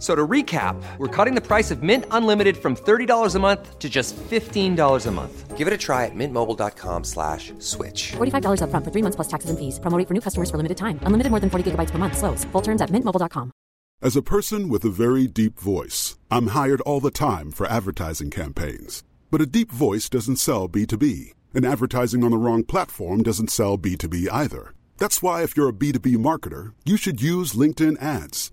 F- So to recap, we're cutting the price of Mint Unlimited from $30 a month to just $15 a month. Give it a try at mintmobile.com slash switch. $45 upfront for three months plus taxes and fees. Promo rate for new customers for limited time. Unlimited more than 40 gigabytes per month. Slows. Full terms at mintmobile.com. As a person with a very deep voice, I'm hired all the time for advertising campaigns. But a deep voice doesn't sell B2B, and advertising on the wrong platform doesn't sell B2B either. That's why, if you're a B2B marketer, you should use LinkedIn ads.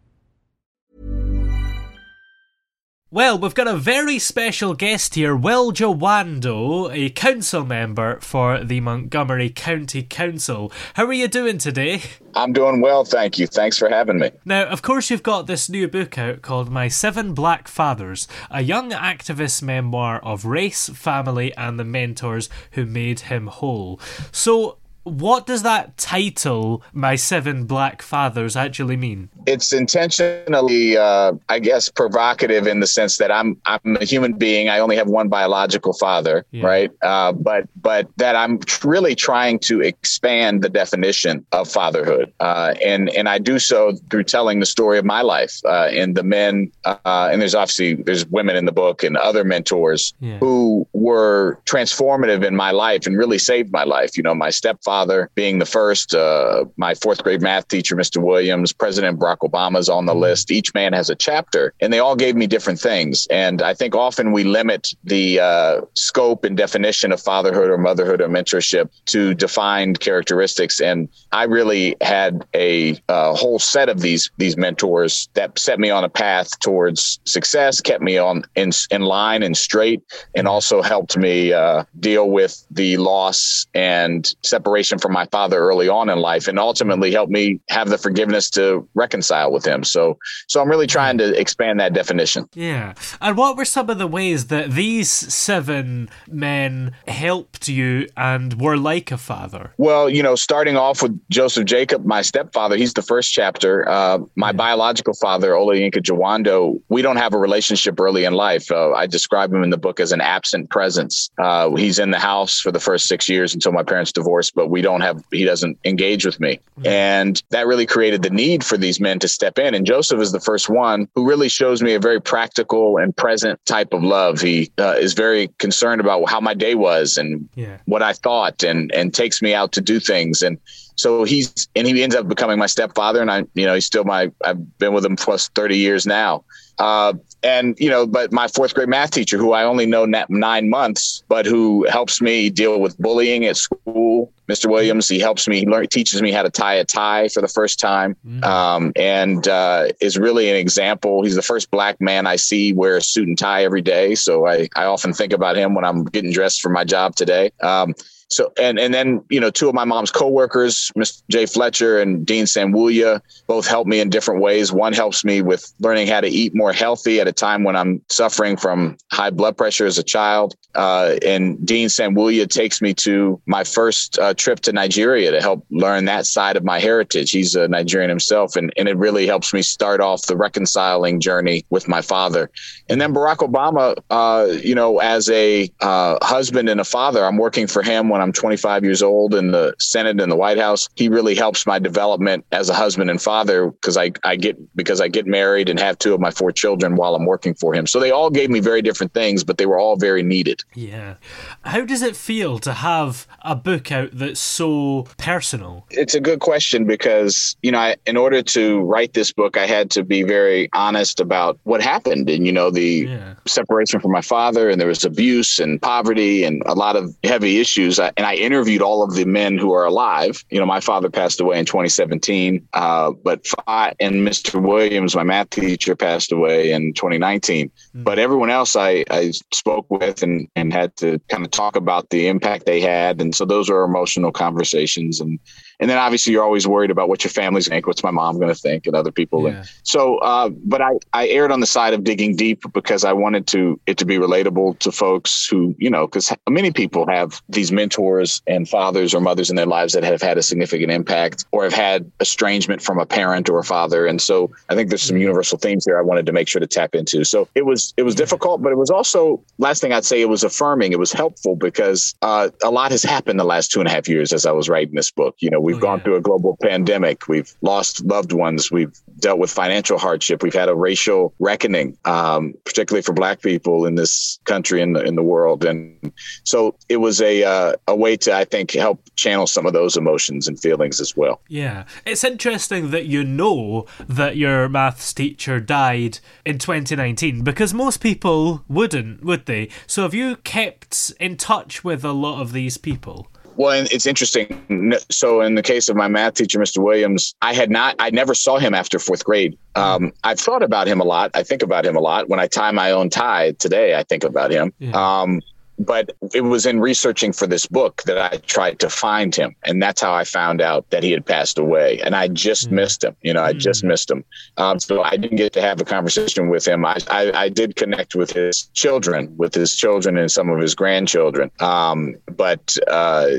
Well, we've got a very special guest here, Will Jawando, a council member for the Montgomery County Council. How are you doing today? I'm doing well, thank you. Thanks for having me. Now, of course, you've got this new book out called My Seven Black Fathers, a young activist memoir of race, family, and the mentors who made him whole. So, what does that title, My Seven Black Fathers, actually mean? It's intentionally, uh, I guess, provocative in the sense that I'm I'm a human being. I only have one biological father, Yeah. right? Uh, but but that I'm really trying to expand the definition of fatherhood, uh, and and I do so through telling the story of my life uh, and the men. Uh, and there's obviously there's women in the book and other mentors Yeah. who were transformative in my life and really saved my life. You know, my stepfather being the first, uh, my fourth grade math teacher, Mr. Williams, President Barack Obama's on the list. Each man has a chapter, and they all gave me different things. And I think often we limit the uh, scope and definition of fatherhood or motherhood or mentorship to defined characteristics. And I really had a, uh whole set of these these mentors that set me on a path towards success, kept me on in in line and straight, and also helped me uh, deal with the loss and separation from my father early on in life, and ultimately helped me have the forgiveness to reconcile with him. So, so I'm really trying to expand that definition. Yeah. And what were some of the ways that these seven men helped you and were like a father? Well, you know, starting off with Joseph Jacob, my stepfather, he's the first chapter. Uh, my biological father, Olayinka Jawando, we don't have a relationship early in life. Uh, I describe him in the book as an absent presence. Uh, he's in the house for the first six years until my parents divorced, but we don't have, he doesn't engage with me. And that really created the need for these men to step in. And Joseph is the first one who really shows me a very practical and present type of love. He uh, is very concerned about how my day was and Yeah. what I thought and and takes me out to do things and so he's and he ends up becoming my stepfather and I you know he's still my I've been with him plus 30 years now. Uh, and you know but my fourth grade math teacher who I only know nine months but who helps me deal with bullying at school Mr. Williams he helps me he learn, teaches me how to tie a tie for the first time um, and uh, is really an example. He's the first black man I see wear a suit and tie every day so I, I often think about him when I'm getting dressed for my job today. Um, so and and then you know two of my mom's coworkers, Mr. Jay Fletcher and Dean Sanwuya, both help me in different ways. One helps me with learning how to eat more healthy at a time when I'm suffering from high blood pressure as a child. uh, and Dean Sanwuya takes me to my first uh, trip to Nigeria to help learn that side of my heritage. He's a Nigerian himself, and, and it really helps me start off the reconciling journey with my father. And then Barack Obama, uh, you know, as a uh, husband and a father, I'm working for him when I'm 25 years old in the Senate and the White House. He really helps my development as a husband and father because I, I get because I get married and have two of my four children while I'm working for him. So they all gave me very different things, but they were all very needed. Yeah. How does it feel to have a book out that's so personal? It's a good question because, you know, I, in order to write this book, I had to be very honest about what happened and, you know, the yeah. separation from my father and there was abuse and poverty and a lot of heavy issues. And I interviewed all of the men who are alive. You know, my father passed away in 2017, uh, but and Mr. Williams, my math teacher, passed away in 2019. Mm-hmm. But everyone else I, I spoke with and, and had to kind of talk about the impact they had. And so those were emotional conversations. And and then obviously you're always worried about what your family's going to think, what's my mom going to think, and other people. Yeah. And so, uh, but I, I aired on the side of digging deep because I wanted to it to be relatable to folks who, you know, because many people have these mentors and fathers or mothers in their lives that have had a significant impact or have had estrangement from a parent or a father. And so I think there's some mm-hmm. universal themes here I wanted to make sure to tap into. So it was it was difficult, but it was also last thing I'd say it was affirming. It was helpful because uh, a lot has happened the last two and a half years as I was writing this book. You know, we We've oh, gone yeah. through a global pandemic. We've lost loved ones. We've dealt with financial hardship. We've had a racial reckoning, um, particularly for Black people in this country and in, in the world. And so it was a uh, a way to, I think, help channel some of those emotions and feelings as well. Yeah, it's interesting that you know that your maths teacher died in 2019 because most people wouldn't, would they? So have you kept in touch with a lot of these people? Well, it's interesting. So, in the case of my math teacher, Mr. Williams, I had not, I never saw him after fourth grade. Um, I've thought about him a lot. I think about him a lot. When I tie my own tie today, I think about him. Yeah. Um, but it was in researching for this book that I tried to find him. And that's how I found out that he had passed away. And I just mm. missed him. You know, I just mm. missed him. Um, so I didn't get to have a conversation with him. I, I, I, did connect with his children, with his children and some of his grandchildren. Um, but uh,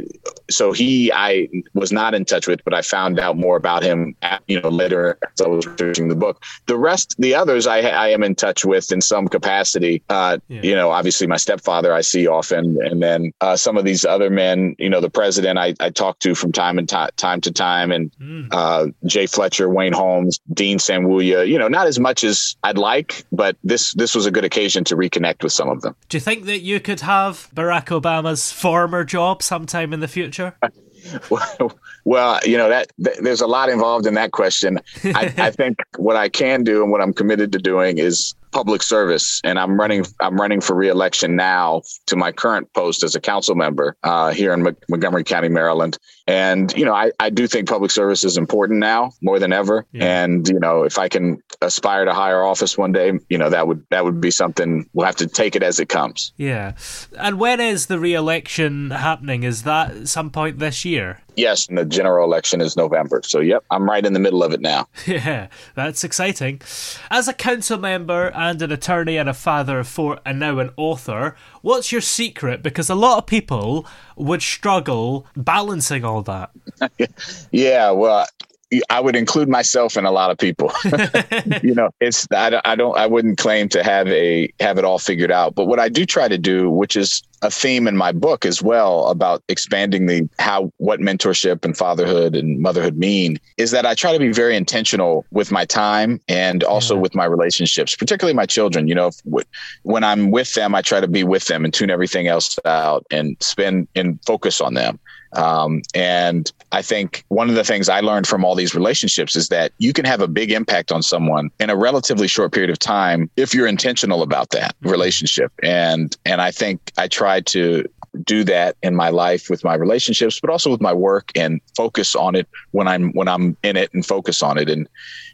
so he, I was not in touch with, but I found out more about him, at, you know, later as I was researching the book. The rest, the others, I, I am in touch with in some capacity. Uh, yeah. You know, obviously my stepfather, I see often. And then uh, some of these other men, you know, the president I, I talk to from time and t- time to time, and mm. uh, Jay Fletcher, Wayne Holmes, Dean Sanwuya, you know, not as much as I'd like, but this this was a good occasion to reconnect with some of them. Do you think that you could have Barack Obama's former job sometime in the future? well, well, you know that, that, there's a lot involved in that question. I, I think what I can do and what I'm committed to doing is public service, and I'm running. I'm running for reelection now to my current post as a council member uh, here in Montgomery County, Maryland. And you know, I, I do think public service is important now more than ever. Yeah. And you know, if I can aspire to higher office one day, you know, that would that would be something. We'll have to take it as it comes. Yeah. And when is the reelection happening? Is that some point this year? Yes, and the general election is November. So, yep, I'm right in the middle of it now. Yeah, that's exciting. As a council member and an attorney and a father of four and now an author, what's your secret? Because a lot of people would struggle balancing all that. yeah, well, I would include myself in a lot of people. you know, it's I, don't, I don't I wouldn't claim to have a have it all figured out, but what I do try to do, which is a theme in my book as well about expanding the how what mentorship and fatherhood and motherhood mean is that I try to be very intentional with my time and also yeah. with my relationships, particularly my children. You know, if, when I'm with them, I try to be with them and tune everything else out and spend and focus on them. Um, and I think one of the things I learned from all these relationships is that you can have a big impact on someone in a relatively short period of time if you're intentional about that relationship. And and I think I try to do that in my life with my relationships, but also with my work and focus on it when I'm when I'm in it and focus on it. And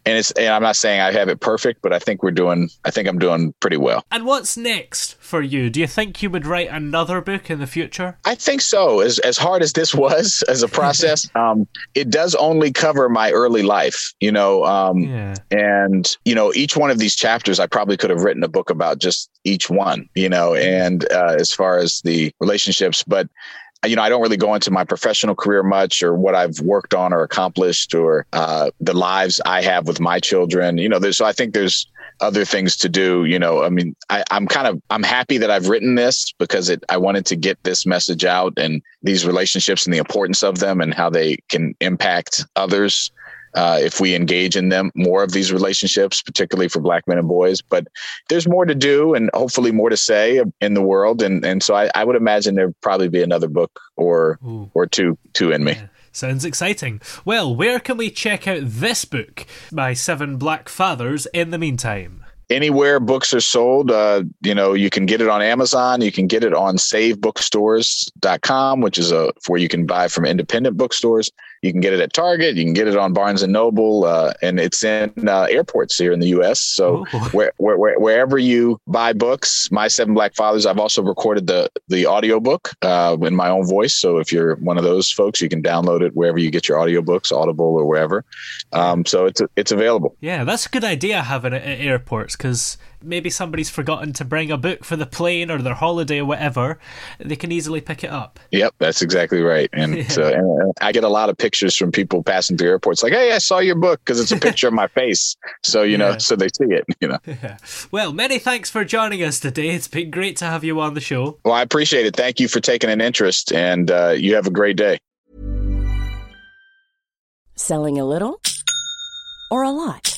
and it's and I'm not saying I have it perfect, but I think we're doing I think I'm doing pretty well. And what's next for you? Do you think you would write another book in the future? I think so. As as hard as this was as a process, um, it does only cover my early life, you know. Um, yeah. and you know, each one of these chapters I probably could have written a book about just each one, you know, and uh, as far as the relationships, but you know, I don't really go into my professional career much or what I've worked on or accomplished or uh, the lives I have with my children. You know, there's, so I think there's other things to do. You know, I mean, I, I'm kind of, I'm happy that I've written this because it, I wanted to get this message out and these relationships and the importance of them and how they can impact others uh, if we engage in them more of these relationships, particularly for black men and boys. But there's more to do and hopefully more to say in the world. And and so I, I would imagine there'd probably be another book or Ooh. or two two in me. Yeah. Sounds exciting. Well, where can we check out this book by Seven Black Fathers in the meantime? anywhere books are sold. Uh, you know, you can get it on Amazon. You can get it on savebookstores.com, which is a where you can buy from independent bookstores. You can get it at Target. You can get it on Barnes and Noble, uh, and it's in uh, airports here in the U.S. So where, where, wherever you buy books, My Seven Black Fathers. I've also recorded the the audiobook uh, in my own voice. So if you're one of those folks, you can download it wherever you get your audiobooks, Audible or wherever. Um, so it's it's available. Yeah, that's a good idea having it at airports because maybe somebody's forgotten to bring a book for the plane or their holiday or whatever, they can easily pick it up. Yep, that's exactly right. And, yeah. so, and I get a lot of pictures from people passing through airports like, hey, I saw your book because it's a picture of my face. So, you yeah. know, so they see it, you know. Yeah. Well, many thanks for joining us today. It's been great to have you on the show. Well, I appreciate it. Thank you for taking an interest and uh, you have a great day. Selling a little or a lot?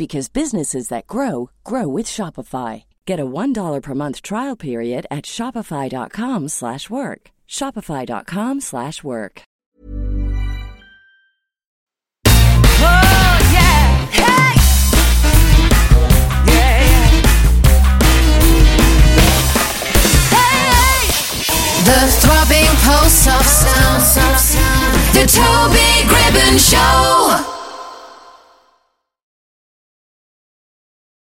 because businesses that grow grow with Shopify. Get a $1 per month trial period at Shopify.com slash work. Shopify.com slash work. Oh yeah. Hey! Yeah, yeah. Hey! The throbbing pulse of sound.